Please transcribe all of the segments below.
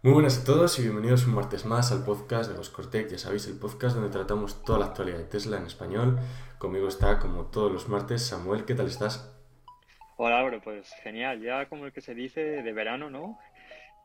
Muy buenas a todos y bienvenidos un martes más al podcast de Boscortec. Ya sabéis, el podcast donde tratamos toda la actualidad de Tesla en español. Conmigo está, como todos los martes, Samuel. ¿Qué tal estás? Hola Álvaro, pues genial. Ya como el que se dice de verano, ¿no?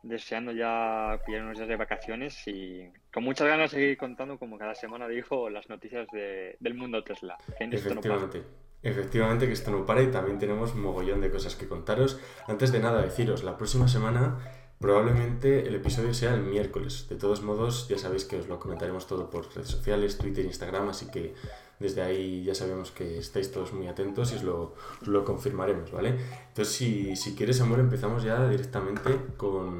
Deseando ya pillar unos días de vacaciones y con muchas ganas de seguir contando, como cada semana digo, las noticias del mundo Tesla. Efectivamente. Efectivamente que esto no para y también tenemos mogollón de cosas que contaros. Antes de nada, deciros, la próxima semana Probablemente el episodio sea el miércoles. De todos modos, ya sabéis que os lo comentaremos todo por redes sociales, Twitter, Instagram, así que desde ahí ya sabemos que estáis todos muy atentos y os lo, lo confirmaremos, ¿vale? Entonces, si, si quieres, amor, empezamos ya directamente con,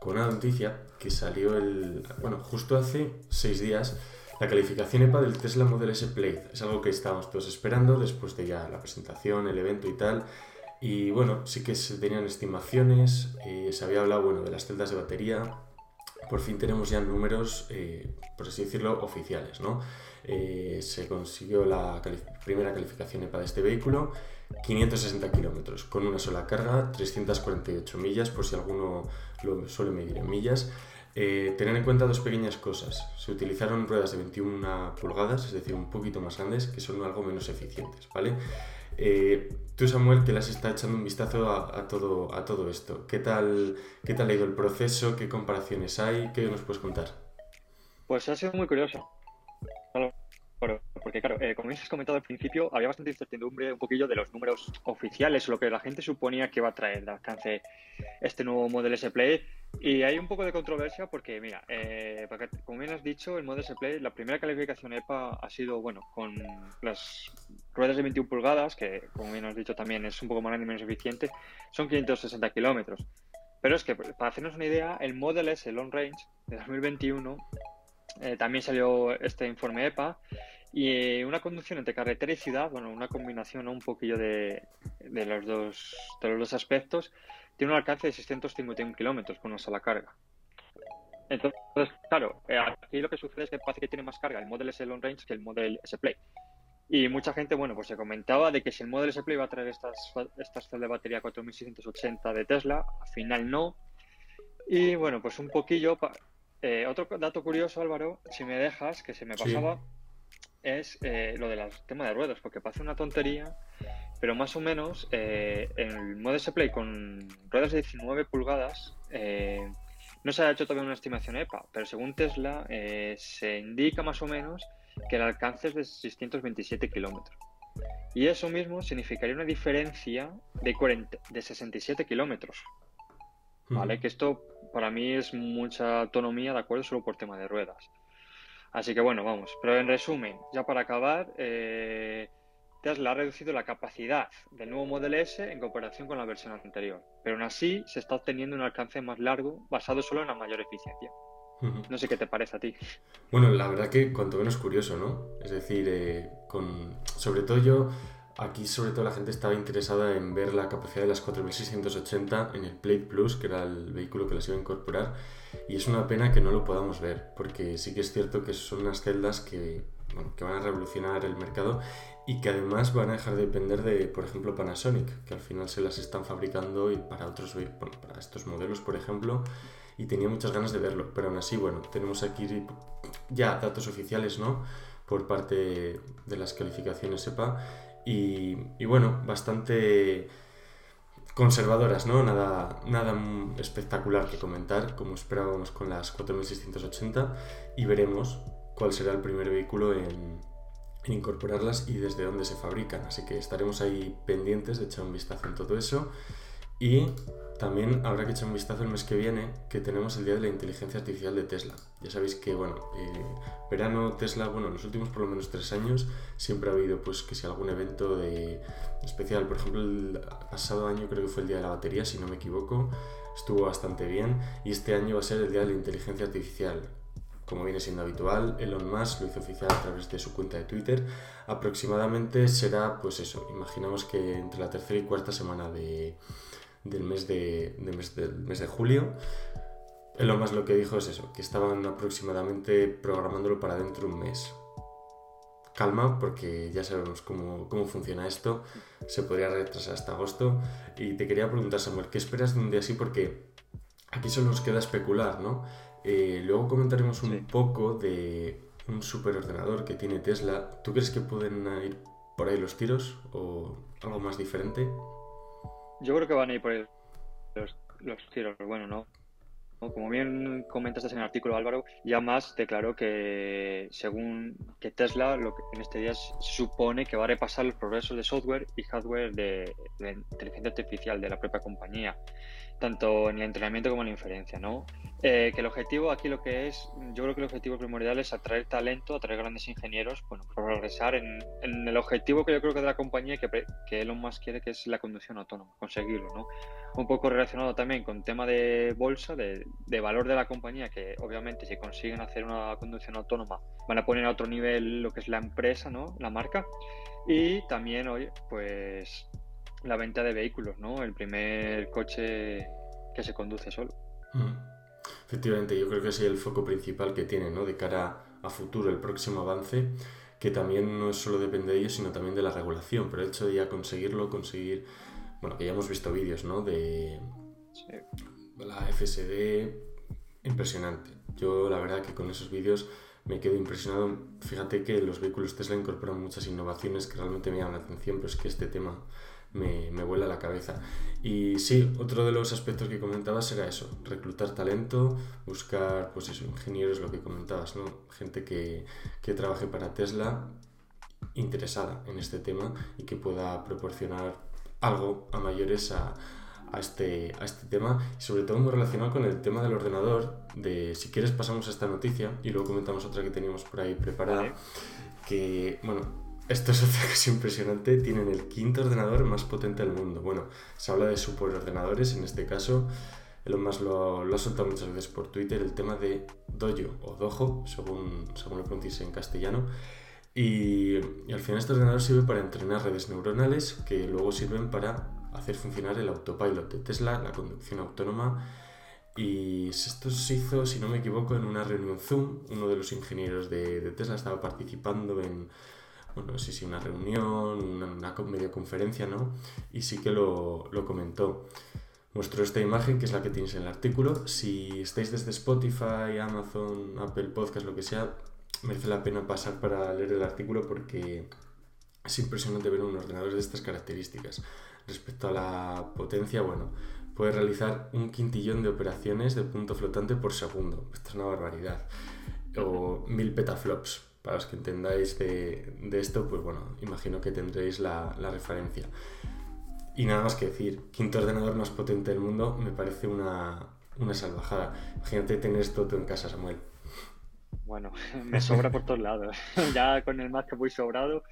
con una noticia que salió el, bueno, justo hace seis días. La calificación EPA del Tesla Model S Plaid es algo que estábamos todos esperando después de ya la presentación, el evento y tal. Y bueno, sí que se tenían estimaciones, eh, se había hablado bueno, de las celdas de batería, por fin tenemos ya números, eh, por así decirlo, oficiales. ¿no? Eh, se consiguió la primera calificación EPA de este vehículo, 560 kilómetros, con una sola carga, 348 millas, por si alguno lo suele medir en millas. tener en cuenta dos pequeñas cosas. Se utilizaron ruedas de 21 pulgadas, es decir, un poquito más grandes, que son algo menos eficientes, ¿vale? Eh, tú, Samuel, que las está echando un vistazo a, todo, a todo esto. ¿Qué tal, ¿Qué tal ha ido el proceso? ¿Qué comparaciones hay? ¿Qué nos puedes contar? Pues ha sido muy curioso. Porque, claro, eh, como has comentado al principio, había bastante incertidumbre un poquillo de los números oficiales, lo que la gente suponía que iba a traer de alcance este nuevo Model S Play. Y hay un poco de controversia porque, mira, eh, como bien has dicho, el Model S Play, la primera calificación EPA ha sido, bueno, con las ruedas de 21 pulgadas, que como bien has dicho también es un poco más grande y menos eficiente, son 560 kilómetros. Pero es que, para hacernos una idea, el Model S Long Range de 2021 eh, también salió este informe EPA y una conducción entre carretera y ciudad, bueno, una combinación un poquillo de, de, los dos, de los dos aspectos, tiene un alcance de 651 kilómetros con una sola carga. Entonces, claro, eh, aquí lo que sucede es que parece que tiene más carga el Model S Long Range que el Model S Play. Y mucha gente, bueno, pues se comentaba de que si el Model S Play va a traer estas, estas celdas de batería 4680 de Tesla, al final no. Y bueno, pues un poquillo. Eh, otro dato curioso, Álvaro, si me dejas, que se me pasaba, es eh, lo del tema de ruedas, porque parece una tontería, pero más o menos eh, el Model S Play con ruedas de 19 pulgadas no se ha hecho todavía una estimación EPA, pero según Tesla se indica más o menos que el alcance es de 627 kilómetros. Y eso mismo significaría una diferencia de, 40, de 67 kilómetros. ¿Vale? Que esto para mí es mucha autonomía, ¿de acuerdo? Solo por tema de ruedas. Así que bueno, vamos. Pero en resumen, ya para acabar, eh, Tesla ha reducido la capacidad del nuevo Model S en comparación con la versión anterior. Pero aún así se está obteniendo un alcance más largo basado solo en la mayor eficiencia. No sé qué te parece a ti. Bueno, la verdad que cuanto menos curioso, ¿no? Es decir, eh, con... sobre todo yo, aquí sobre todo la gente estaba interesada en ver la capacidad de las 4680 en el Plate Plus, que era el vehículo que las iba a incorporar, y es una pena que no lo podamos ver, porque sí que es cierto que son unas celdas que, que van a revolucionar el mercado y que además van a dejar de depender de, por ejemplo, Panasonic, que al final se las están fabricando y para otros, para estos modelos, por ejemplo, y tenía muchas ganas de verlo, pero aún así, bueno, tenemos aquí ya datos oficiales, ¿no? Por parte de las calificaciones SEPA y, bueno, bastante conservadoras, ¿no? Nada, nada espectacular que comentar, como esperábamos con las 4680 y veremos cuál será el primer vehículo en, en incorporarlas y desde dónde se fabrican. Así que estaremos ahí pendientes de echar un vistazo en todo eso. Y también habrá que echar un vistazo el mes que viene, que tenemos el Día de la Inteligencia Artificial de Tesla. Ya sabéis que, bueno, eh, verano Tesla, bueno, en los últimos por lo menos tres años siempre ha habido, pues, que si algún evento de especial, por ejemplo, el pasado año creo que fue el Día de la Batería, si no me equivoco, estuvo bastante bien, y este año va a ser el Día de la Inteligencia Artificial. Como viene siendo habitual, Elon Musk lo hizo oficial a través de su cuenta de Twitter. Aproximadamente será, pues eso, imaginamos que entre la tercera y cuarta semana de, del mes de, mes, del mes de julio. Elon más lo que dijo es eso, que estaban aproximadamente programándolo para dentro de un mes. Calma, porque ya sabemos cómo, cómo funciona esto. Se podría retrasar hasta agosto. Y te quería preguntar, Samuel, ¿qué esperas de un día así? Porque aquí solo nos queda especular, ¿no? Eh, luego comentaremos un poco de un superordenador que tiene Tesla. ¿Tú crees que pueden ir por ahí los tiros o algo más diferente? Yo creo que van a ir por ahí los, los tiros. Bueno, no. Como bien comentaste en el artículo, Álvaro, ya más declaró que según que Tesla lo que en este día supone que va a repasar los progresos de software y hardware de, de inteligencia artificial de la propia compañía tanto en el entrenamiento como en la inferencia, ¿no? Eh, que el objetivo aquí lo que es, yo creo que el objetivo primordial es atraer talento, atraer grandes ingenieros, bueno, progresar en, el objetivo que yo creo que de la compañía que, que Elon Musk quiere, que es la conducción autónoma, conseguirlo, ¿no? Un poco relacionado también con tema de bolsa, de, de valor de la compañía, que obviamente si consiguen hacer una conducción autónoma van a poner a otro nivel lo que es la empresa, ¿no? La marca. Y también, hoy, pues la venta de vehículos, ¿no? El primer coche que se conduce solo. Mm. Efectivamente, yo creo que ese es el foco principal que tiene, ¿no? De cara a futuro, el próximo avance, que también no solo depende de ellos, sino también de la regulación. Pero el hecho de ya conseguirlo, conseguir, bueno, que ya hemos visto vídeos, ¿no? De la FSD, impresionante. Yo la verdad que con esos vídeos me quedo impresionado. Fíjate que los vehículos Tesla incorporan muchas innovaciones que realmente me llaman la atención, pero es que este tema me, me vuela la cabeza. Y sí, otro de los aspectos que comentabas era eso, reclutar talento, buscar, pues eso, ingenieros, lo que comentabas, ¿no? Gente que, que trabaje para Tesla interesada en este tema y que pueda proporcionar algo a mayores a, a este, a este tema y sobre todo muy relacionado con el tema del ordenador de si quieres pasamos a esta noticia y luego comentamos otra que teníamos por ahí preparada que bueno esto es otra cosa impresionante. Tienen el quinto ordenador más potente del mundo. Bueno, se habla de superordenadores, en este caso. Elon Musk lo, lo ha soltado muchas veces por Twitter, el tema de Dojo o Dojo, según, según lo pronuncie en castellano. Y, y, al final este ordenador sirve para entrenar redes neuronales que luego sirven para hacer funcionar el autopilot de Tesla, la conducción autónoma. Y esto se hizo, si no me equivoco, en una reunión Zoom. Uno de los ingenieros de, de Tesla estaba participando en, bueno, no sé si una reunión, una, una videoconferencia, ¿no? Y sí que lo, lo comentó. Muestro esta imagen, que es la que tienes en el artículo. Si estáis desde Spotify, Amazon, Apple Podcast, lo que sea, merece la pena pasar para leer el artículo porque es impresionante ver un ordenador de estas características. Respecto a la potencia, bueno, puede realizar un quintillón de operaciones de punto flotante por segundo. Esto es una barbaridad. O mil petaflops para los que entendáis de, de esto, pues bueno, imagino que tendréis la, la, referencia. Y nada más que decir, quinto ordenador más potente del mundo me parece una, una salvajada. Imagínate tener esto tú en casa, Samuel. Bueno, me sobra por todos lados. ya con el que voy sobrado.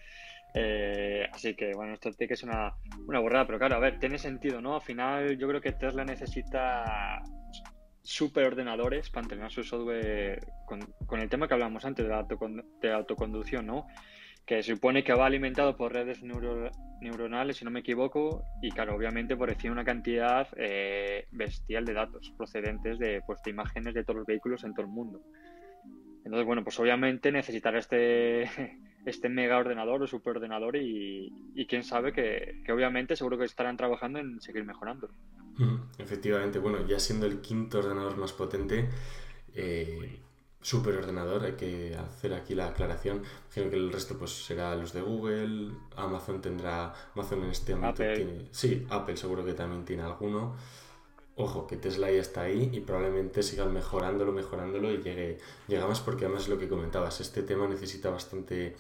Eh, así que bueno, esto tiene que es una, una borrada, pero claro, a ver, tiene sentido, ¿no? Al final yo creo que Tesla necesita superordenadores para entrenar su software con, el tema que hablábamos antes de la, de autoconducción, ¿no? Que se supone que va alimentado por redes neuronales, si no me equivoco, y claro, obviamente por decir una cantidad eh, bestial de datos procedentes de, pues, de imágenes de todos los vehículos en todo el mundo. Entonces, bueno, pues obviamente necesitar este, este mega ordenador o superordenador y, y quién sabe que obviamente seguro que estarán trabajando en seguir mejorando. Efectivamente, bueno, ya siendo el quinto ordenador más potente, eh, superordenador, hay que hacer aquí la aclaración. Imagino que el resto pues será los de Google, Amazon tendrá, Amazon en este ámbito tiene, sí, Apple seguro que también tiene alguno. Ojo, que Tesla ya está ahí y probablemente sigan mejorándolo, mejorándolo y llegue, llega más porque además es lo que comentabas, este tema necesita bastante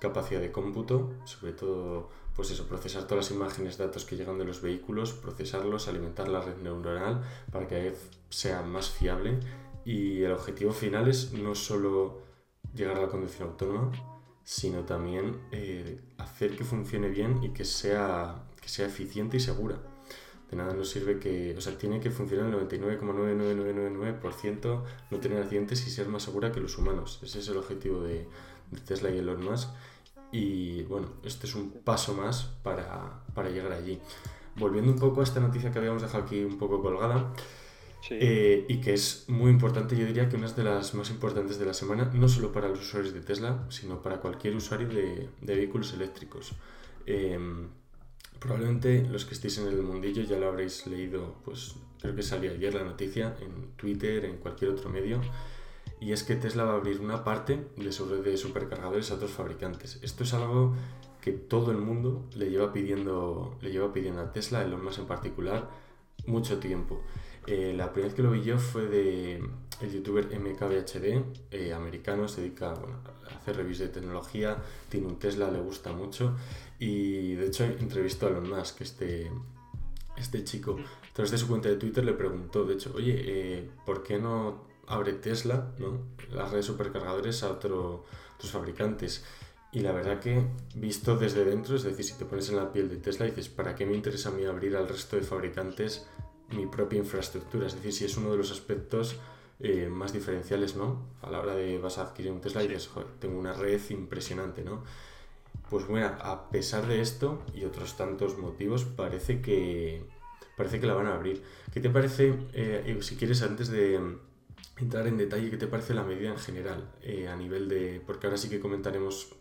capacidad de cómputo, sobre todo pues eso, procesar todas las imágenes, datos que llegan de los vehículos, procesarlos, alimentar la red neuronal para que sea más fiable y el objetivo final es no solo llegar a la conducción autónoma, sino también eh, hacer que funcione bien y que sea, que sea eficiente y segura. De nada nos sirve que, o sea, tiene que funcionar el 99,99999%, no tener accidentes y ser más segura que los humanos. Ese es el objetivo de, de Tesla y Elon Musk y bueno, este es un paso más para, para, llegar allí. Volviendo un poco a esta noticia que habíamos dejado aquí un poco colgada, eh, y que es muy importante, yo diría que una de las más importantes de la semana, no solo para los usuarios de Tesla, sino para cualquier usuario de, de vehículos eléctricos. Eh, Probablemente los que estéis en el mundillo ya lo habréis leído, pues creo que salió ayer la noticia en Twitter, en cualquier otro medio, y es que Tesla va a abrir una parte de su red de supercargadores a otros fabricantes. Esto es algo que todo el mundo le lleva pidiendo, le lleva pidiendo a Tesla, Elon Musk en particular, mucho tiempo. Eh, la primera vez que lo vi yo fue de el youtuber MKBHD, eh, americano, se dedica a hacer reviews de tecnología, tiene un Tesla, le gusta mucho y de hecho entrevistó a Elon Musk, este, este chico. A través de su cuenta de Twitter le preguntó, de hecho, oye, eh, ¿por qué no abre Tesla ¿no? las redes supercargadores a otros fabricantes? Y la verdad que visto desde dentro, es decir, si te pones en la piel de Tesla y dices, ¿para qué me interesa a mí abrir al resto de fabricantes mi propia infraestructura? Es decir, si es uno de los aspectos eh, más diferenciales, ¿no? A la hora de vas a adquirir un Tesla y dices, joder, tengo una red impresionante, ¿no? Pues bueno, a pesar de esto y otros tantos motivos, parece que, parece que la van a abrir. ¿Qué te parece, eh, si quieres, antes de entrar en detalle, qué te parece la medida en general eh, a nivel de... Porque ahora sí que comentaremos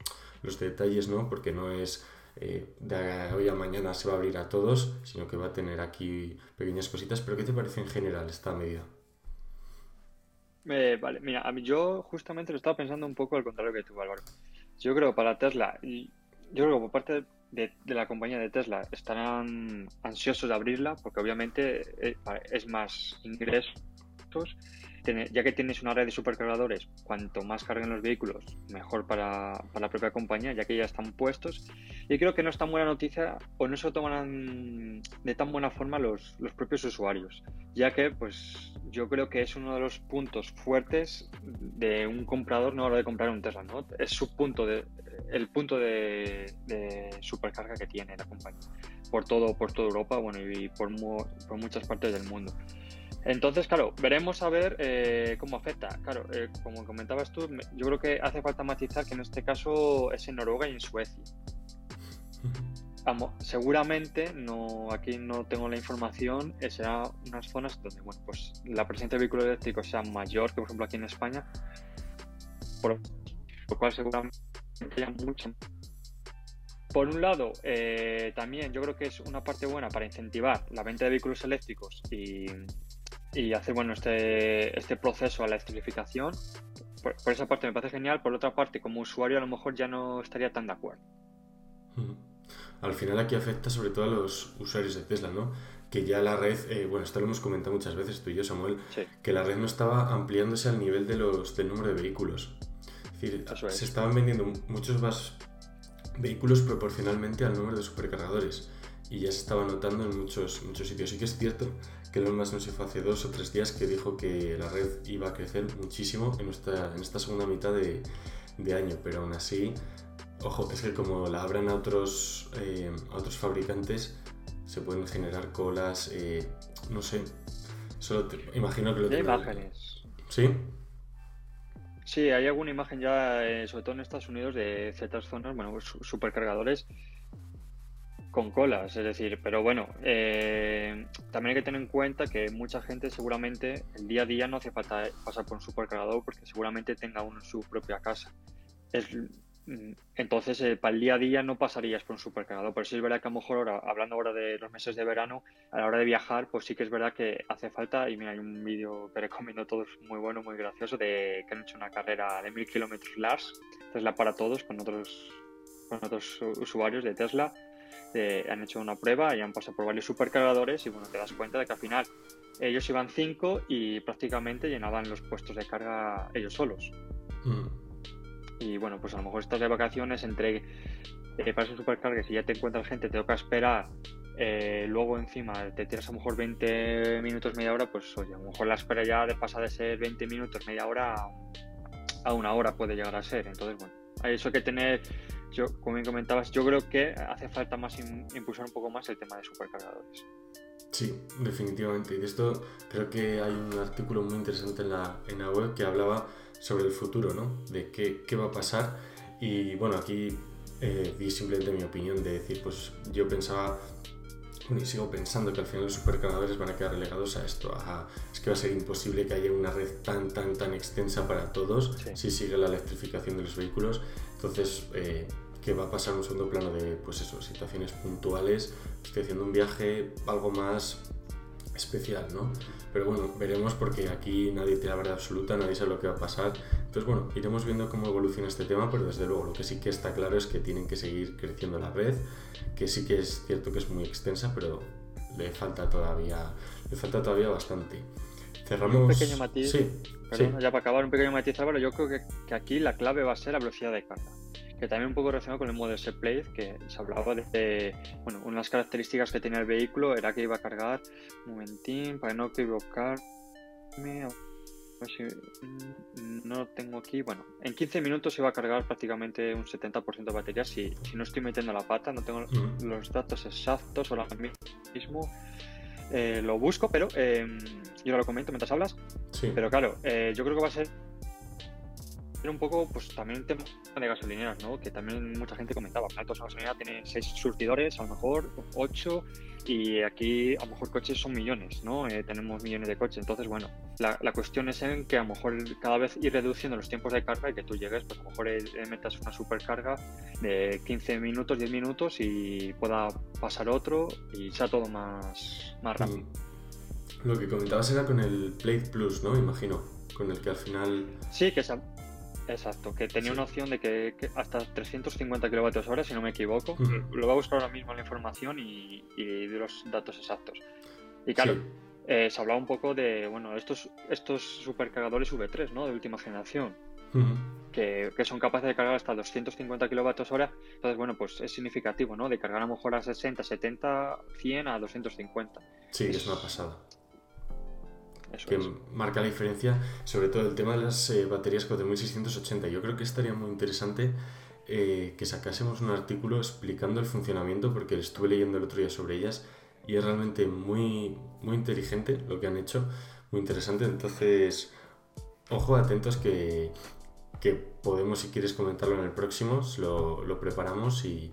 los detalles, ¿no? Porque no es eh, de hoy a mañana se va a abrir a todos, sino que va a tener aquí pequeñas cositas. Pero ¿qué te parece en general esta medida? Eh, vale, mira, a mí yo justamente lo estaba pensando un poco al contrario que tú, Álvaro. Yo creo que para Tesla, yo creo que por parte de, la compañía de Tesla estarán ansiosos de abrirla porque obviamente eh, es más ya que tienes una red de supercargadores, cuanto más carguen los vehículos, mejor para, la propia compañía, ya que ya están puestos. Y creo que no es tan buena noticia o no se lo toman de tan buena forma los, propios usuarios, ya que pues yo creo que es uno de los puntos fuertes de un comprador no a hora de comprar un Tesla, ¿no? Es su punto de, el punto de, supercarga que tiene la compañía por todo, por toda Europa, bueno, y por, por muchas partes del mundo. Entonces, claro, veremos a ver eh, cómo afecta. Claro, eh, como comentabas tú, yo creo que hace falta matizar que en este caso es en Noruega y en Suecia. Vamos, seguramente, no, aquí no tengo la información, eh, será unas zonas donde bueno, pues la presencia de vehículos eléctricos sea mayor que, por ejemplo, aquí en España, por lo cual seguramente haya mucho. Por un lado, también yo creo que es una parte buena para incentivar la venta de vehículos eléctricos y, y hacer bueno este, este proceso a la electrificación. Por, esa parte me parece genial, por otra parte, como usuario a lo mejor ya no estaría tan de acuerdo. Al final aquí afecta sobre todo a los usuarios de Tesla, ¿no? Que ya la red, eh, bueno, esto lo hemos comentado muchas veces tú y yo, Samuel, que la red no estaba ampliándose al nivel de los, del número de vehículos. Es decir, se estaban vendiendo muchos más vehículos proporcionalmente al número de supercargadores y ya se estaba notando en muchos, muchos sitios. Sí que es cierto que Elon Musk nos fue hace dos o tres días que dijo que la red iba a crecer muchísimo en, en esta segunda mitad de, año, pero aún así, ojo, es que como la abran a otros, eh, a otros fabricantes, se pueden generar colas, eh, no sé, solo imagino que lo Hay imágenes. ¿Sí? Sí, hay alguna imagen ya, eh, sobre todo en Estados Unidos, de ciertas zonas, bueno, supercargadores con colas, es decir, pero bueno, eh, también hay que tener en cuenta que mucha gente seguramente el día a día no hace falta pasar por un supercargador porque seguramente tenga uno en su propia casa. Mm, entonces, eh, para el día a día no pasarías por un supercargador. Por eso es verdad que a lo mejor ahora, hablando ahora de los meses de verano, a la hora de viajar, pues sí que es verdad que hace falta. Y mira, hay un vídeo que recomiendo a todos muy bueno, muy gracioso, de que han hecho una carrera de mil kilómetros Lars, Tesla para todos, con otros, con otros usuarios de Tesla han hecho una prueba y han pasado por varios supercargadores y bueno, te das cuenta de que al final ellos iban cinco y prácticamente llenaban los puestos de carga ellos solos. Mm. Y bueno, pues a lo mejor estás de vacaciones entre eh, para esos supercargas y ya te encuentras gente, te toca esperar, eh, luego encima te tiras a lo mejor 20 minutos, media hora, pues oye, a lo mejor la espera ya de pasar de ser 20 minutos, media hora a una hora puede llegar a ser. Entonces, bueno, eso hay que tener yo, como bien comentabas, yo creo que hace falta más impulsar un poco más el tema de supercargadores. Sí, definitivamente. Y de esto creo que hay un artículo muy interesante en la, en la web que hablaba sobre el futuro, ¿no? De qué, qué va a pasar. Y bueno, aquí eh, di simplemente mi opinión de decir, pues yo pensaba, y sigo pensando que al final los supercargadores van a quedar relegados a esto, es que va a ser imposible que haya una red tan, tan, tan extensa para todos si sigue la electrificación de los vehículos. Entonces, eh, que va a pasar un segundo plano de, pues eso, situaciones puntuales, estoy haciendo un viaje algo más especial, ¿no? Pero bueno, veremos porque aquí nadie tiene la verdad absoluta, nadie sabe lo que va a pasar. Entonces, bueno, iremos viendo cómo evoluciona este tema, pero desde luego lo que sí que está claro es que tienen que seguir creciendo la red, que sí que es cierto que es muy extensa, pero le falta todavía, le falta todavía bastante. Cerramos. Un pequeño matiz. Sí, Perdón, ya para acabar, un pequeño matiz, Álvaro. Yo creo que, que, aquí la clave va a ser la velocidad de carga. Que también un poco relacionado con el modo S Play, que se hablaba de. Bueno, una de las características que tenía el vehículo era que iba a cargar. Un momentín, para no equivocarme. Mm, no lo tengo aquí. Bueno, en 15 minutos iba a cargar prácticamente un 70% de batería. Si, si no estoy metiendo la pata, no tengo Mm. los datos exactos ahora mismo. Eh, lo busco, pero eh, yo lo comento mientras hablas. sí. Pero claro, eh, yo creo que va a ser un poco, pues también el tema de gasolineras, ¿no? Que también mucha gente comentaba. Altos gasolinera tiene seis surtidores, a lo mejor ocho, y aquí a lo mejor coches son millones, ¿no? Eh, tenemos millones de coches. Entonces, bueno, la, la, cuestión es en que a lo mejor cada vez ir reduciendo los tiempos de carga y que tú llegues, pues a lo mejor eh, metas una supercarga de 15 minutos, 10 minutos y pueda pasar otro y sea todo más, más rápido. Lo que comentabas era con el Plate Plus, ¿no? Imagino, con el que al final... Sí, que esa... Exacto, que tenía Sí. una opción de que, que hasta 350 kilovatios hora, si no me equivoco. Lo voy a buscar ahora mismo la información y, y doy los datos exactos. Y claro, Sí. eh, se hablaba un poco de, bueno, estos, estos supercargadores V3, ¿no? De última generación, que, que son capaces de cargar hasta 250 kilovatios hora. Entonces, bueno, pues es significativo, ¿no? De cargar a lo mejor a 60, 70, 100 a 250. Sí, es una pasada. Eso que es. marca la diferencia, sobre todo el tema de las eh, baterías 4680. Yo creo que estaría muy interesante eh, que sacásemos un artículo explicando el funcionamiento, porque estuve leyendo el otro día sobre ellas y es realmente muy, muy inteligente lo que han hecho, muy interesante. Entonces, ojo, atentos que, que podemos, si quieres comentarlo en el próximo, lo, lo preparamos y,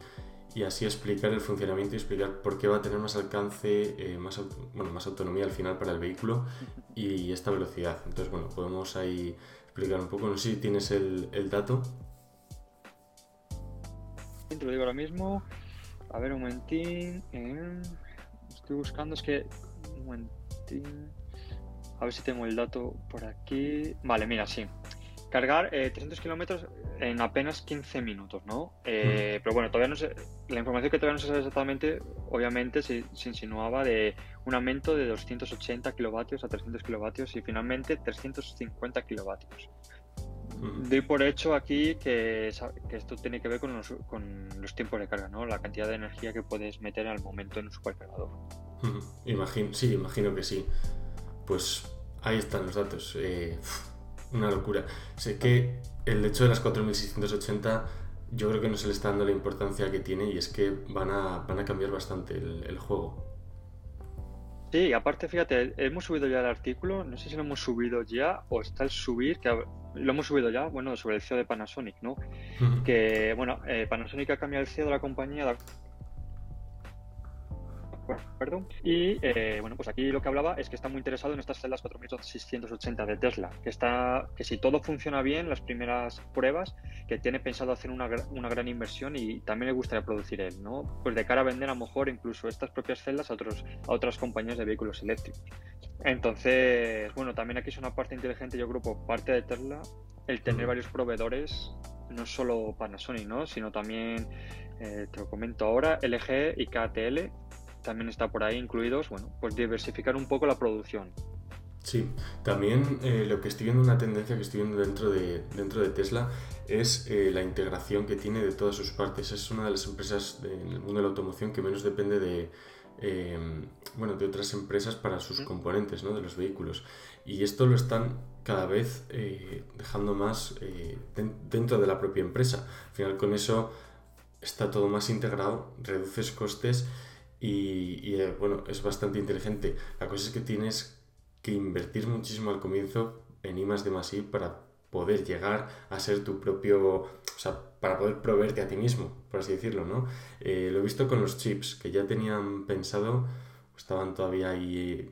y así explicar el funcionamiento y explicar por qué va a tener más alcance, eh, más, bueno, más autonomía al final para el vehículo y esta velocidad. Entonces, bueno, podemos ahí explicar un poco. No sé si tienes el, el dato. Te lo digo ahora mismo. A ver, un momentín. eh, estoy buscando, es que. Un momentín. A ver si tengo el dato por aquí. Vale, mira, sí. Cargar eh, 300 kilómetros en apenas 15 minutos, ¿no? Eh, Pero bueno, todavía no sé. La información que todavía no se sabe exactamente, obviamente, se, se insinuaba de un aumento de 280 kilovatios a 300 kilovatios y finalmente 350 kilovatios. Doy por hecho aquí que, esto tiene que ver con los, con los tiempos de carga, ¿no? La cantidad de energía que puedes meter al momento en un supercargador. Imagino, sí, imagino que sí. Pues ahí están los datos. Eh, una locura. Sé que el hecho de las 4680 yo creo que no se le está dando la importancia que tiene y es que van a, van a cambiar bastante el, el juego. Sí, aparte, fíjate, hemos subido ya el artículo, no sé si lo hemos subido ya o está el subir, que lo hemos subido ya, bueno, sobre el CEO de Panasonic, ¿no? Que, bueno, eh, Panasonic ha cambiado el CEO de la compañía, acuerdo. Y, eh, bueno, pues aquí lo que hablaba es que está muy interesado en estas celdas 4680 de Tesla, que está, que si todo funciona bien, las primeras pruebas, que tiene pensado hacer una, una gran inversión y también le gustaría producir él, ¿no? Pues de cara a vender a lo mejor incluso estas propias celdas a, otros, a otras compañías de vehículos eléctricos. Entonces, bueno, también aquí es una parte inteligente, yo creo, por parte de Tesla, el tener Ujú. varios proveedores, no solo Panasonic, ¿no? Sino también, eh, te lo comento ahora, LG y KTL también está por ahí incluidos, bueno, pues diversificar un poco la producción. Sí, también eh, lo que estoy viendo, una tendencia que estoy viendo dentro de, dentro de Tesla es eh, la integración que tiene de todas sus partes. Es una de las empresas de- en el mundo de la automoción que menos depende de, eh, bueno, de otras empresas para sus componentes ¿no? de los vehículos. Y esto lo están cada vez eh, dejando más den- dentro de la propia empresa. Al final con eso está todo más integrado, reduces costes y, eh, bueno, es bastante inteligente. La cosa es que tienes que invertir muchísimo al comienzo en I más de más I para poder llegar a ser tu propio, o sea, para poder proveerte a ti mismo, por así decirlo, ¿no? Eh, lo he visto con los chips, que ya tenían pensado, estaban todavía ahí,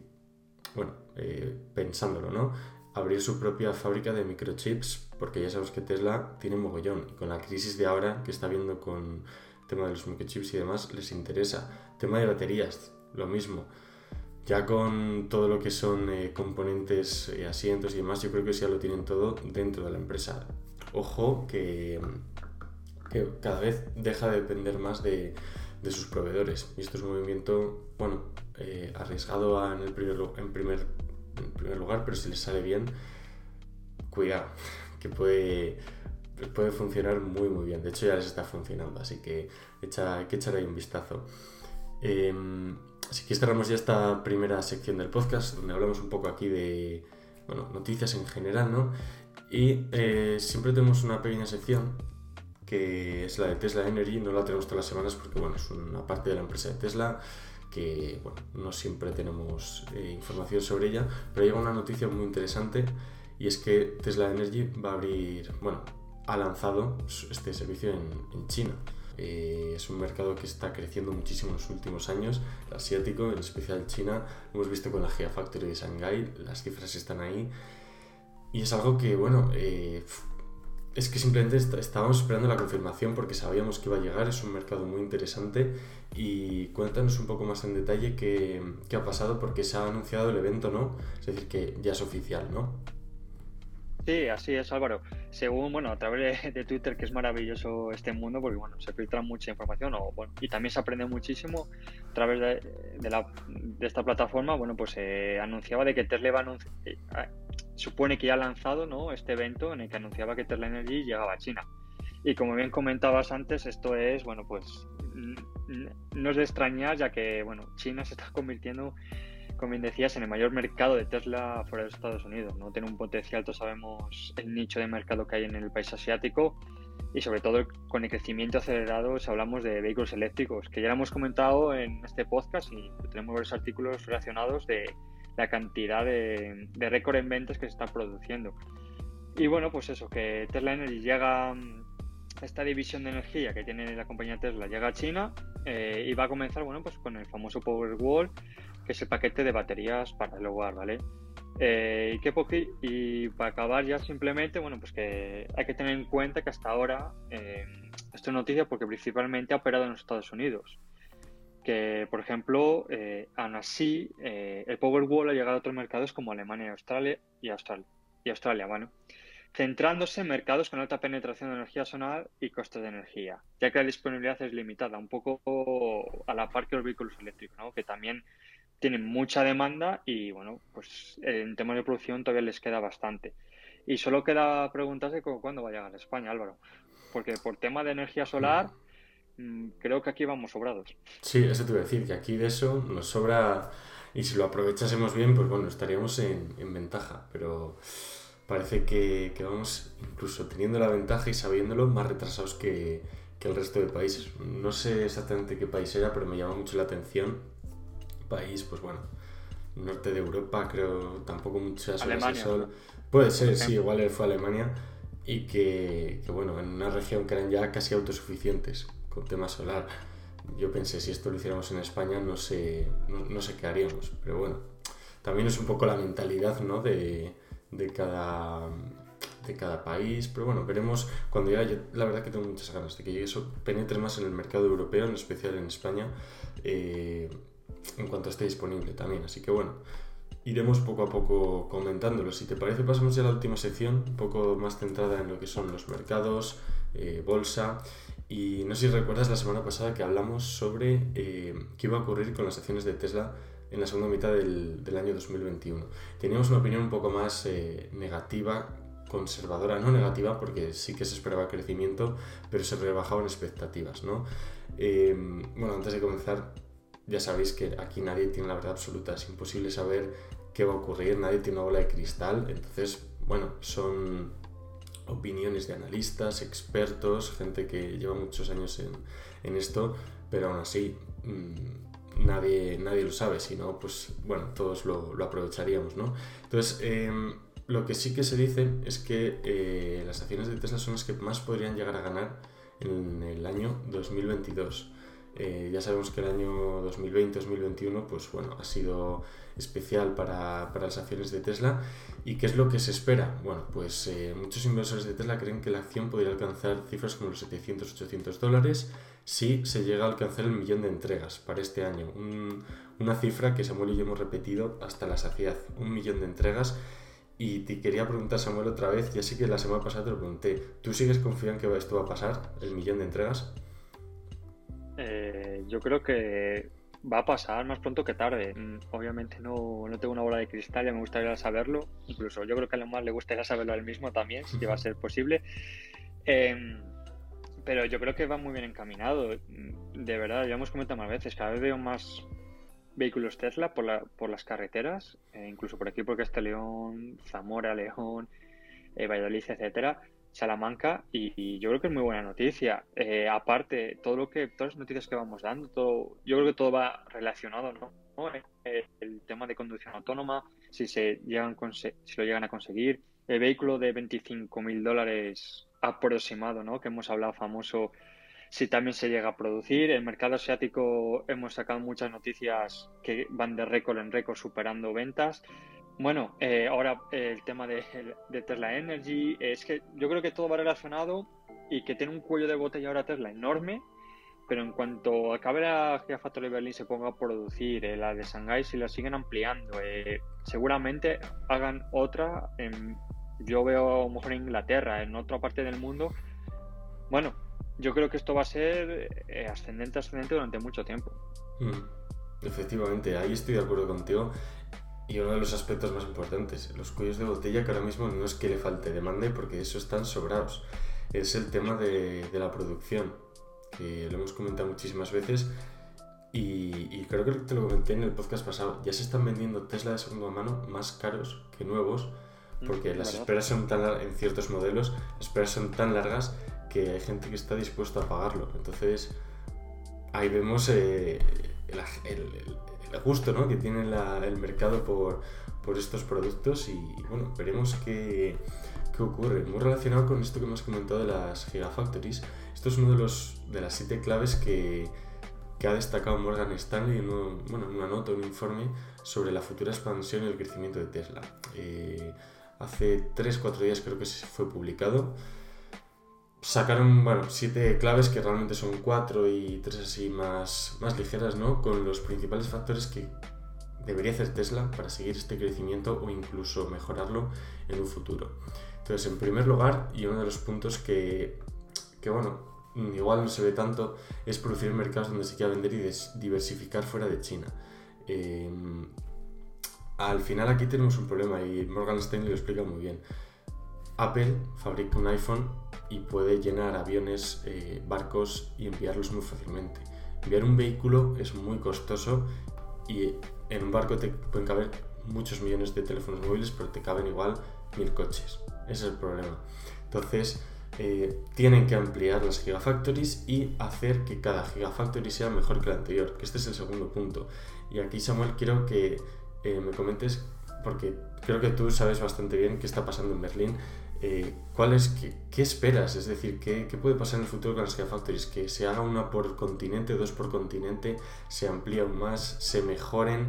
bueno, eh, pensándolo, ¿no? abrir su propia fábrica de microchips, porque ya sabemos que Tesla tiene mogollón y con la crisis de ahora que está viendo con tema de los microchips y demás, les interesa. Tema de baterías, lo mismo. Ya con todo lo que son eh, componentes, eh, asientos y demás, yo creo que ya lo tienen todo dentro de la empresa. Ojo que, que cada vez deja de depender más de, de, sus proveedores. Y esto es un movimiento, bueno, eh, arriesgado en, el primer, en, primer, en primer lugar, pero si les sale bien, cuidado, que puede, puede funcionar muy muy bien. De hecho ya les está funcionando, así que echa, hay que echar ahí un vistazo. Así que cerramos ya esta primera sección del podcast, donde hablamos un poco aquí de bueno, noticias en general, ¿no? Y eh, siempre tenemos una pequeña sección que es la de Tesla Energy, no la tenemos todas las semanas porque bueno, es una parte de la empresa de Tesla que bueno, no siempre tenemos eh, información sobre ella, pero llega una noticia muy interesante y es que Tesla Energy va a abrir, bueno, ha lanzado este servicio en, en China. Eh, es un mercado que está creciendo muchísimo en los últimos años, el asiático, en especial China. Lo hemos visto con la Gigafactory de Shanghai, las cifras están ahí. Y es algo que, bueno, eh, es que simplemente estábamos esperando la confirmación porque sabíamos que iba a llegar, es un mercado muy interesante. Y cuéntanos un poco más en detalle qué, qué ha pasado porque se ha anunciado el evento, ¿no? Es decir, que ya es oficial, ¿no? Sí, así es, Álvaro. Según, bueno, a través de, Twitter, que es maravilloso este mundo, porque, bueno, se filtra mucha información o, bueno, y también se aprende muchísimo a través de, la, de esta plataforma. Bueno, pues se anunciaba de que Tesla va a anunciar, eh, supone que ya ha lanzado, ¿no? Este evento en el que anunciaba que Tesla Energy llegaba a China. Y como bien comentabas antes, esto es, bueno, pues no es de extrañar, ya que, bueno, China se está convirtiendo como bien decías, en el mayor mercado de Tesla fuera de Estados Unidos. ¿no? Tiene un potencial, todos sabemos el nicho de mercado que hay en el país asiático y sobre todo con el crecimiento acelerado si hablamos de vehículos eléctricos, que ya lo hemos comentado en este podcast y tenemos varios artículos relacionados de la cantidad de, de récord en ventas que se está produciendo. Y bueno, pues eso, que Tesla Energy llega, esta división de energía que tiene la compañía Tesla llega a China eh, y va a comenzar, bueno, pues con el famoso Powerwall, que es el paquete de baterías para el hogar, ¿vale? Eh, y, qué y para acabar ya simplemente, bueno, pues que hay que tener en cuenta que hasta ahora, eh, esto es noticia porque principalmente ha operado en los Estados Unidos. Que, por ejemplo, eh, aún así, eh, el Powerwall ha llegado a otros mercados como Alemania y Australia, y Australia, y Australia bueno, centrándose en mercados con alta penetración de energía solar y costes de energía, ya que la disponibilidad es limitada, un poco a la par que los vehículos eléctricos, ¿no? que también tienen mucha demanda y bueno, pues en temas de producción todavía les queda bastante. Y solo queda preguntarse cuándo va a llegar a España, Álvaro. Porque por tema de energía solar, mm, creo que aquí vamos sobrados. Sí, eso te voy a decir, que aquí de eso nos sobra, y si lo aprovechásemos bien, pues bueno, estaríamos en, en ventaja. Pero parece que, que, vamos, incluso teniendo la ventaja y sabiéndolo, más retrasados que, que el resto de países. No sé exactamente qué país era, pero me llama mucho la atención país, pues bueno, norte de Europa, creo, tampoco muchas horas de sol. Puede ser, sí, igual él fue a Alemania y que, que, bueno, en una región que eran ya casi autosuficientes con tema solar. Yo pensé, si esto lo hiciéramos en España, no sé, no, sé qué haríamos, pero bueno, también es un poco la mentalidad, ¿no? De, de cada de cada país, pero bueno, veremos cuando llegue, la verdad que tengo muchas ganas de que eso, penetre más en el mercado europeo, en especial en España, eh, en cuanto esté disponible también. Así que bueno, iremos poco a poco comentándolo. Si te parece, pasamos ya a la última sección, un poco más centrada en lo que son los mercados, eh, bolsa. Y no sé si recuerdas la semana pasada que hablamos sobre eh, qué iba a ocurrir con las acciones de Tesla en la segunda mitad del, del año 2021. Teníamos una opinión un poco más eh, negativa, conservadora, no negativa, porque sí que se esperaba crecimiento, pero se rebajaban expectativas, ¿no? bueno, antes de comenzar, ya sabéis que aquí nadie tiene la verdad absoluta, es imposible saber qué va a ocurrir, nadie tiene una bola de cristal, entonces, bueno, son opiniones de analistas, expertos, gente que lleva muchos años en, en esto, pero aún así mmm, nadie, nadie lo sabe, si no, pues bueno, todos lo, lo aprovecharíamos, ¿no? Entonces, eh, lo que sí que se dice es que eh, las acciones de Tesla son las que más podrían llegar a ganar en el año 2022. Eh, ya sabemos que el año 2020-2021 pues bueno, ha sido especial para, para, las acciones de Tesla. ¿Y qué es lo que se espera? Bueno, pues eh, muchos inversores de Tesla creen que la acción podría alcanzar cifras como los 700-800 dólares si se llega a alcanzar el millón de entregas para este año. una cifra que Samuel y yo hemos repetido hasta la saciedad, un millón de entregas. Y te quería preguntar, Samuel, otra vez, ya sé que la semana pasada te lo pregunté, ¿tú sigues confiando que esto va a pasar, el millón de entregas? Eh, yo creo que va a pasar más pronto que tarde. Mm, obviamente no, no, tengo una bola de cristal, ya me gustaría saberlo. Incluso yo creo que a lo más le gustaría saberlo a él mismo también, si va a ser posible. Em, pero yo creo que va muy bien encaminado. Mm, de verdad, ya hemos comentado más veces, cada vez veo más vehículos Tesla por, la, por las carreteras, eh, incluso por aquí, porque está León, Zamora, León, eh, Valladolid, etcétera Salamanca y, yo creo que es muy buena noticia. Eh, aparte, todo lo que, todas las noticias que vamos dando, todo, yo creo que todo va relacionado, ¿no? Eh, el, tema de conducción autónoma, si se llegan si lo llegan a conseguir, el vehículo de 25 mil dólares aproximado, ¿no? Que hemos hablado famoso, si también se llega a producir. El mercado asiático hemos sacado muchas noticias que van de récord en récord superando ventas. Bueno, eh, ahora eh, el tema de, Tesla Energy, es que yo creo que todo va relacionado y que tiene un cuello de botella ahora Tesla enorme, pero en cuanto acabe la Gigafactory Berlin se ponga a producir eh, la de Shanghai, si la siguen ampliando, seguramente hagan otra, en, yo veo a lo mejor en Inglaterra, en otra parte del mundo. Bueno, yo creo que esto va a ser ascendente, ascendente durante mucho tiempo. Mm, efectivamente, ahí estoy de acuerdo contigo. Y uno de los aspectos más importantes, los cuellos de botella, que ahora mismo no es que le falte demanda, porque eso están sobrados, es el tema de, la producción, que lo hemos comentado muchísimas veces y, creo que te lo comenté en el podcast pasado, ya se están vendiendo Tesla de segunda mano más caros que nuevos, mm, porque las esperas son tan en ciertos modelos, las esperas son tan largas que hay gente que está dispuesto a pagarlo. Entonces, ahí vemos eh, el, el gusto ¿no? que tiene el mercado por, estos productos y bueno, veremos qué, ocurre. Muy relacionado con esto que hemos comentado de las Gigafactories, esto es uno de, los, de las siete claves que, ha destacado Morgan Stanley en, bueno, en una nota, un informe sobre la futura expansión y el crecimiento de Tesla. Eh, hace 3-4 días creo que fue publicado sacaron, bueno, siete claves que realmente son cuatro y tres así más, más ligeras, ¿no? Con los principales factores que debería hacer Tesla para seguir este crecimiento o incluso mejorarlo en un futuro. Entonces, en primer lugar, y uno de los puntos que, que bueno, igual no se ve tanto, es producir mercados donde se quiera vender y diversificar fuera de China. Em, al final aquí tenemos un problema y Morgan Stanley lo explica muy bien. Apple fabrica un iPhone y puede llenar aviones, eh, barcos y enviarlos muy fácilmente. Enviar un vehículo es muy costoso y en un barco te pueden caber muchos millones de teléfonos móviles, pero te caben igual mil coches. Ese es el problema. Entonces, eh, tienen que ampliar las gigafactories y hacer que cada gigafactory sea mejor que la anterior, que este es el segundo punto. Y aquí, Samuel, quiero que eh, me comentes, porque creo que tú sabes bastante bien qué está pasando en Berlín eh, qué, esperas? Es decir, ¿qué, puede pasar en el futuro con las Gigafactories? Que se haga una por continente, dos por continente, se amplíe aún más, se mejoren.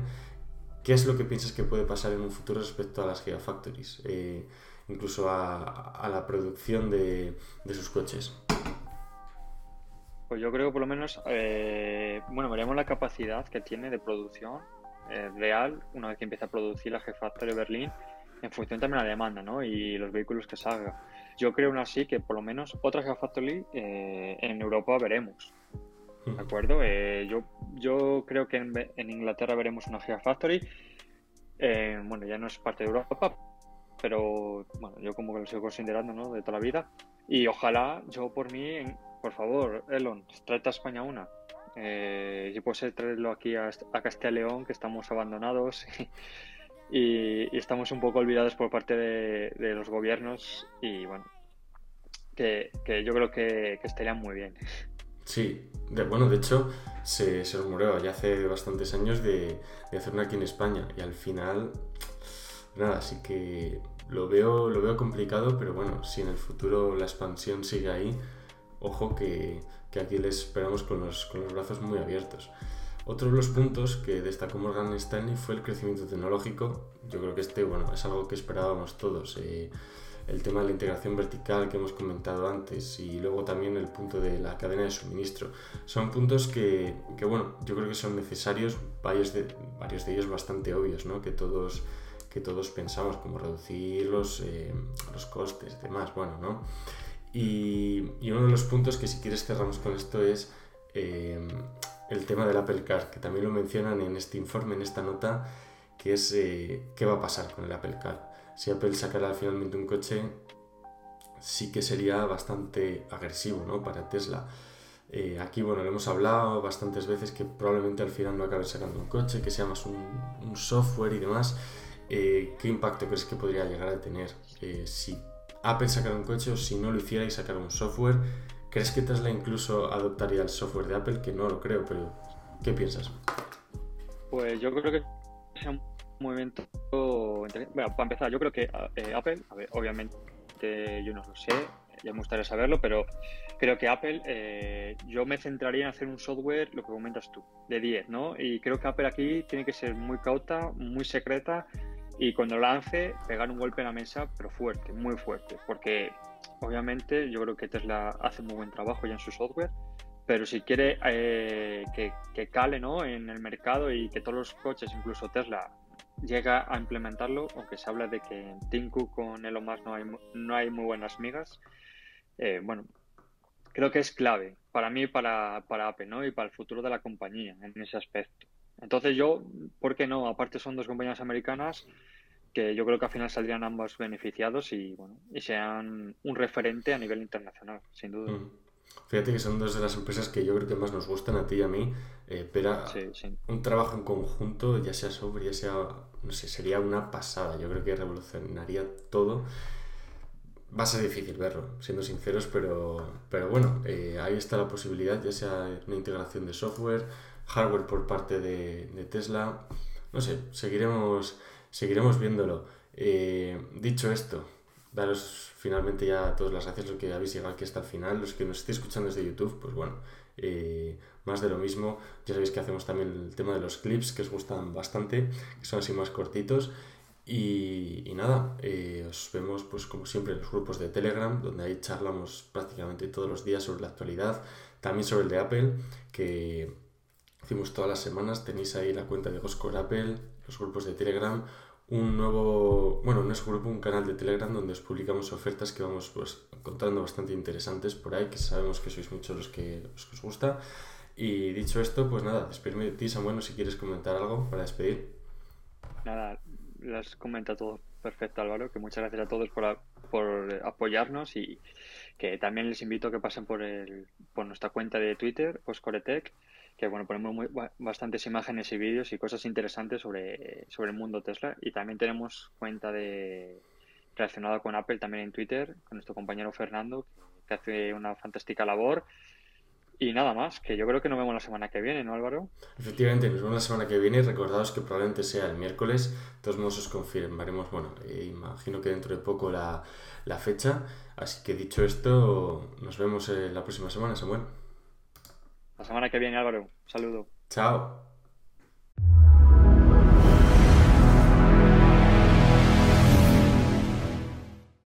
¿Qué es lo que piensas que puede pasar en un futuro respecto a las Gigafactories? Eh, incluso a, la producción de, sus coches. Pues yo creo que por lo menos, eh, bueno, veremos la capacidad que tiene de producción real una vez que empiece a producir la Gigafactory Berlín en función también de la demanda ¿no? y los vehículos que salga. Yo creo aún así que por lo menos otra Gigafactory eh, en Europa veremos. ¿De acuerdo? Eh, yo, yo creo que en, Inglaterra veremos una Gigafactory. Eh, bueno, ya no es parte de Europa, pero bueno, yo como que lo sigo considerando, ¿no? De toda la vida. Y ojalá, yo por mí, por favor, Elon, tráete a España una. Eh, si puede traerlo aquí a, a Castilla León, que estamos abandonados. y, estamos un poco olvidados por parte de, los gobiernos y bueno, que, yo creo que, estarían muy bien. Sí, bueno, de hecho se, se rumoreó ya hace bastantes años de, de hacer una aquí en España y al final, nada, así que lo veo, lo veo complicado, pero bueno, si en el futuro la expansión sigue ahí, ojo que, que aquí les esperamos con los, con los brazos muy abiertos. Otro de los puntos que destacó Morgan Stanley fue el crecimiento tecnológico. Yo creo que este bueno, es algo que esperábamos todos. Eh, el tema de la integración vertical que hemos comentado antes y luego también el punto de la cadena de suministro. Son puntos que, que bueno, yo creo que son necesarios, varios de, varios de ellos bastante obvios, ¿no? que, todos, que todos pensamos, como reducir los, eh, los costes demás, bueno, ¿no? Y, y, uno de los puntos que si quieres cerramos con esto es eh, el tema del Apple Car, que también lo mencionan en este informe, en esta nota, que es eh, qué va a pasar con el Apple Car si Apple sacara finalmente un coche, sí que sería bastante agresivo ¿no? para Tesla. Eh, aquí, bueno, lo hemos hablado bastantes veces que probablemente al final no acabe sacando un coche, que sea más un, software y demás. Eh, ¿Qué impacto crees que podría llegar a tener eh, si Apple sacara un coche o si no lo hiciera y sacara un software? ¿Crees que Tesla incluso adoptaría el software de Apple? Que no lo creo, pero ¿qué piensas? Pues yo creo que movimiento. Bueno, para empezar, yo creo que eh, Apple, a ver, obviamente yo no lo sé, ya me gustaría saberlo, pero creo que Apple, eh, yo me centraría en hacer un software, lo que comentas tú, de 10, ¿no? Y creo que Apple aquí tiene que ser muy cauta, muy secreta y cuando lance, pegar un golpe en la mesa, pero fuerte, muy fuerte, porque obviamente yo creo que Tesla hace muy buen trabajo ya en su software, pero si quiere eh, que, que, cale ¿no? en el mercado y que todos los coches, incluso Tesla, llega a implementarlo, aunque se habla de que en Tinku con Elon Musk no hay, no hay muy buenas migas, eh, bueno, creo que es clave para mí para, para Apple y para el futuro de la compañía en ese aspecto. Entonces yo, ¿por qué no? Aparte son dos compañías americanas que yo creo que al final saldrían ambos beneficiados y, bueno, y sean un referente a nivel internacional, sin duda. Mm. Fíjate que son dos de las empresas que yo creo que más nos gustan a ti y a mí, eh, pero un trabajo en conjunto, ya sea sobre, ya sea, no sé, sería una pasada. Yo creo que revolucionaría todo. Va a ser difícil verlo, siendo sinceros, pero, pero bueno, eh, ahí está la posibilidad, ya sea una integración de software, hardware por parte de, Tesla. No sé, seguiremos, seguiremos viéndolo. Eh, dicho esto, daros finalmente ya todas las gracias los que habéis llegado aquí hasta el final, los que nos estéis escuchando desde YouTube, pues bueno, eh, más de lo mismo, ya sabéis que hacemos también el tema de los clips que os gustan bastante, que son así más cortitos. Y, nada, eh, os vemos pues como siempre en los grupos de Telegram, donde ahí charlamos prácticamente todos los días sobre la actualidad, también sobre el de Apple, que hacemos todas las semanas, tenéis ahí la cuenta de Goscore Apple, los grupos de Telegram, un nuevo, bueno, no es grupo, un canal de Telegram donde os publicamos ofertas que vamos pues, encontrando bastante interesantes por ahí, que sabemos que sois muchos los que, os gusta. Y dicho esto, pues nada, despedirme de ti, Samuel, si quieres comentar algo para despedir. Nada, las comenta todo perfecto, Álvaro, que muchas gracias a todos por, por apoyarnos y que también les invito a que pasen por, el, por nuestra cuenta de Twitter, Oscoretech, que bueno, ponemos muy, bastantes imágenes y vídeos y cosas interesantes sobre, sobre el mundo Tesla. Y también tenemos cuenta de relacionada con Apple también en Twitter, con nuestro compañero Fernando, que hace una fantástica labor. Y nada más, que yo creo que nos vemos la semana que viene, ¿no, Álvaro? Efectivamente, nos vemos la semana que viene. Recordaos que probablemente sea el miércoles. De todos modos, os confirmaremos, bueno, eh, imagino que dentro de poco la, la fecha. Así que dicho esto, nos vemos la próxima semana, Samuel. La semana que viene, Álvaro. saludo. Chao.